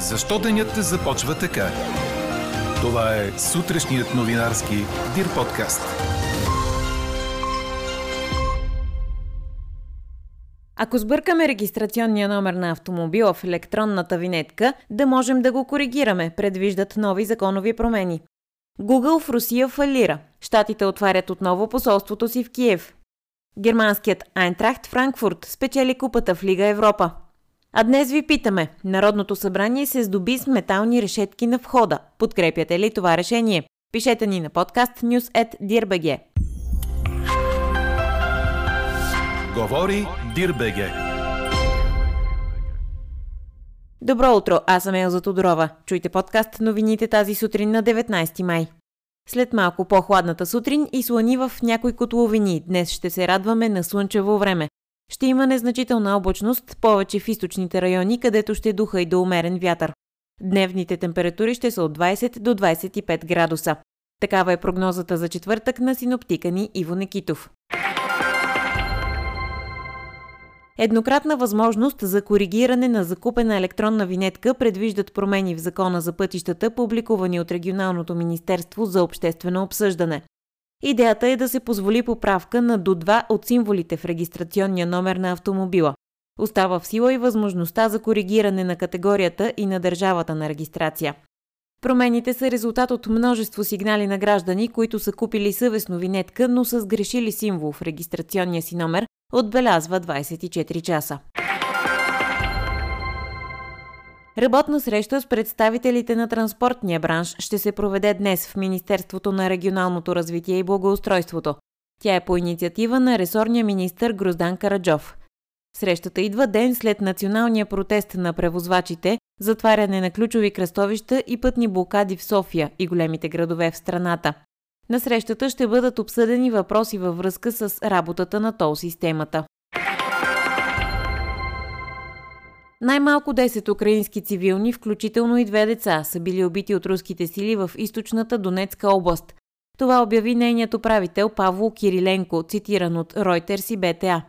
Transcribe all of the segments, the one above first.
Защо денят започва така? Това е сутрешният новинарски Дир подкаст. Ако сбъркаме регистрационния номер на автомобила в електронната винетка, да можем да го коригираме, предвиждат нови законови промени. Google в Русия фалира. Штатите отварят отново посолството си в Киев. Германският Айнтрахт Франкфурт спечели купата в Лига Европа. А днес ви питаме. Народното събрание се здоби с метални решетки на входа. Подкрепяте ли това решение? Пишете ни на подкаст news.dirbg. Говори Дирбеге. Добро утро, аз съм Елза Тодорова. Чуйте подкаст новините тази сутрин на 19 май. След малко по-хладната сутрин и слани в някои котловини. Днес ще се радваме на слънчево време. Ще има незначителна облачност, повече в източните райони, където ще духа и до умерен вятър. Дневните температури ще са от 20 до 25 градуса. Такава е прогнозата за четвъртък на синоптика ни Иво Некитов. Еднократна възможност за коригиране на закупена електронна винетка предвиждат промени в закона за пътищата, публикувани от Регионалното министерство за обществено обсъждане. Идеята е да се позволи поправка на до два от символите в регистрационния номер на автомобила. Остава в сила и възможността за коригиране на категорията и на държавата на регистрация. Промените са резултат от множество сигнали на граждани, които са купили съвестно винетка, но са сгрешили символ в регистрационния си номер, отбелязва 24 часа. Работна среща с представителите на транспортния бранш ще се проведе днес в Министерството на регионалното развитие и благоустройството. Тя е по инициатива на ресорния министр Гроздан Караджов. Срещата идва ден след националния протест на превозвачите, затваряне на ключови кръстовища и пътни блокади в София и големите градове в страната. На срещата ще бъдат обсъдени въпроси във връзка с работата на тол системата. Най-малко 10 украински цивилни, включително и две деца, са били убити от руските сили в източната Донецка област. Това обяви нейният управител Павло Кириленко, цитиран от Reuters и БТА.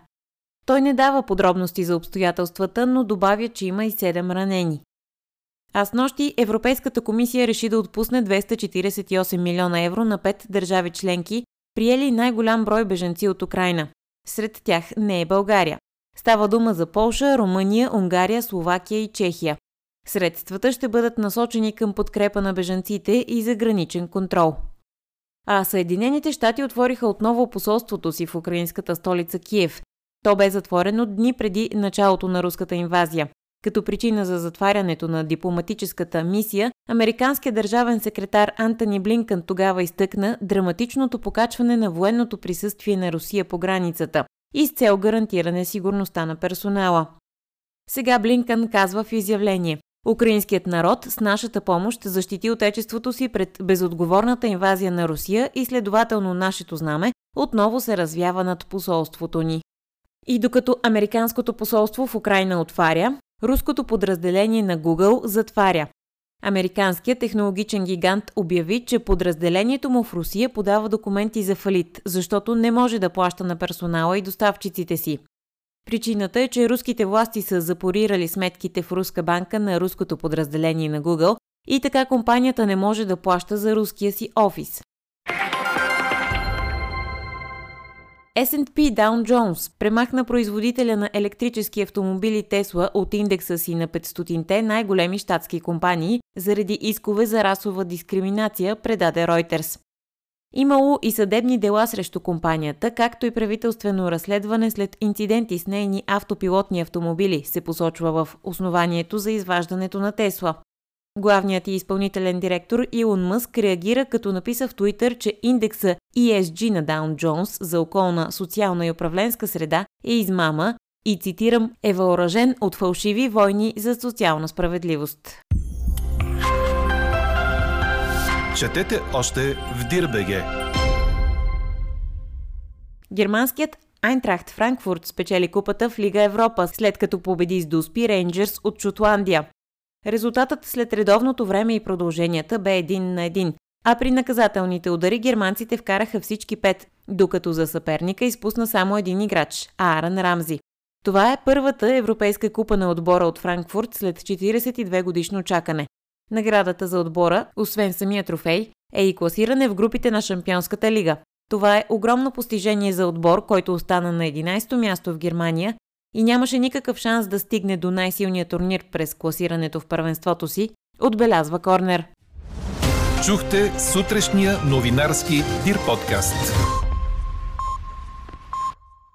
Той не дава подробности за обстоятелствата, но добавя, че има и 7 ранени. А с нощи Европейската комисия реши да отпусне 248 милиона евро на пет държави членки, приели най-голям брой беженци от Украина. Сред тях не е България. Става дума за Полша, Румъния, Унгария, Словакия и Чехия. Средствата ще бъдат насочени към подкрепа на бежанците и за граничен контрол. А Съединените щати отвориха отново посолството си в украинската столица Киев. То бе затворено дни преди началото на руската инвазия. Като причина за затварянето на дипломатическата мисия, американският държавен секретар Антони Блинкън тогава изтъкна драматичното покачване на военното присъствие на Русия по границата и с цел гарантиране сигурността на персонала. Сега Блинкън казва в изявление Украинският народ с нашата помощ защити отечеството си пред безотговорната инвазия на Русия и следователно нашето знаме отново се развява над посолството ни. И докато Американското посолство в Украина отваря, руското подразделение на Google затваря. Американският технологичен гигант обяви, че подразделението му в Русия подава документи за фалит, защото не може да плаща на персонала и доставчиците си. Причината е, че руските власти са запорирали сметките в руска банка на руското подразделение на Google и така компанията не може да плаща за руския си офис. S&P Dow Jones премахна производителя на електрически автомобили Тесла от индекса си на 500-те най-големи щатски компании заради искове за расова дискриминация, предаде Reuters. Имало и съдебни дела срещу компанията, както и правителствено разследване след инциденти с нейни автопилотни автомобили, се посочва в основанието за изваждането на Тесла. Главният и изпълнителен директор Илон Мъск реагира като написа в Твитър, че индекса ESG на Даун Джонс за околна социална и управленска среда е измама и, цитирам, е въоръжен от фалшиви войни за социална справедливост. Четете още в Дирбеге. Германският Айнтрахт Франкфурт спечели купата в Лига Европа, след като победи с Дуспи Рейнджерс от Шотландия. Резултатът след редовното време и продълженията бе един на един, а при наказателните удари германците вкараха всички пет, докато за съперника изпусна само един играч – Аарън Рамзи. Това е първата европейска купа на отбора от Франкфурт след 42 годишно чакане. Наградата за отбора, освен самия трофей, е и класиране в групите на Шампионската лига. Това е огромно постижение за отбор, който остана на 11-то място в Германия и нямаше никакъв шанс да стигне до най-силния турнир през класирането в първенството си, отбелязва Корнер. Чухте сутрешния новинарски Дир подкаст.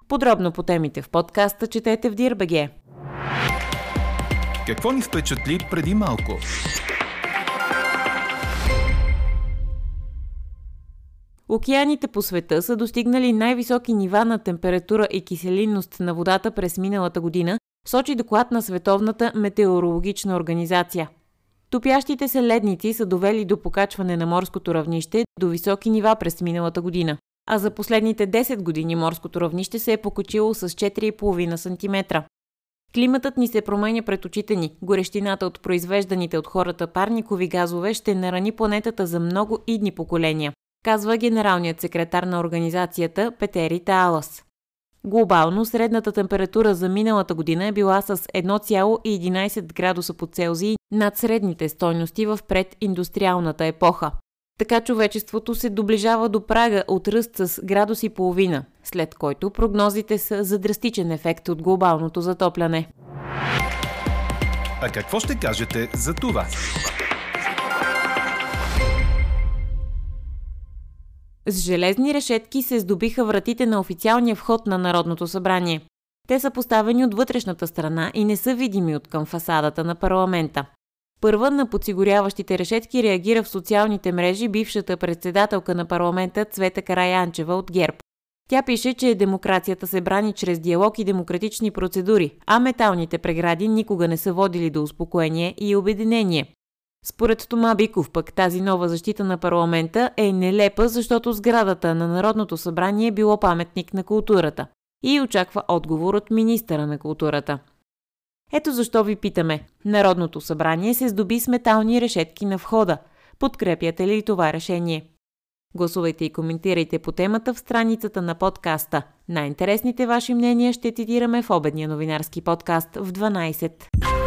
Подробно по темите в подкаста четете в Дирбеге. Какво ни впечатли преди малко? Океаните по света са достигнали най-високи нива на температура и киселинност на водата през миналата година, сочи доклад на Световната метеорологична организация. Топящите се ледници са довели до покачване на морското равнище до високи нива през миналата година, а за последните 10 години морското равнище се е покачило с 4,5 см. Климатът ни се променя пред очите ни. Горещината от произвежданите от хората парникови газове ще нарани планетата за много идни поколения казва генералният секретар на организацията Петери Таалас. Глобално средната температура за миналата година е била с 1,11 градуса по Целзий над средните стойности в прединдустриалната епоха. Така човечеството се доближава до прага от ръст с градус и половина, след който прогнозите са за драстичен ефект от глобалното затопляне. А какво ще кажете за това? С железни решетки се здобиха вратите на официалния вход на Народното събрание. Те са поставени от вътрешната страна и не са видими от към фасадата на парламента. Първа на подсигуряващите решетки реагира в социалните мрежи бившата председателка на парламента Цвета Караянчева от ГЕРБ. Тя пише, че демокрацията се брани чрез диалог и демократични процедури, а металните прегради никога не са водили до успокоение и обединение. Според Тома Биков пък тази нова защита на парламента е нелепа, защото сградата на Народното събрание е било паметник на културата и очаква отговор от министъра на културата. Ето защо ви питаме. Народното събрание се здоби с метални решетки на входа. Подкрепяте ли това решение? Гласувайте и коментирайте по темата в страницата на подкаста. Най-интересните ваши мнения ще цитираме в обедния новинарски подкаст в 12.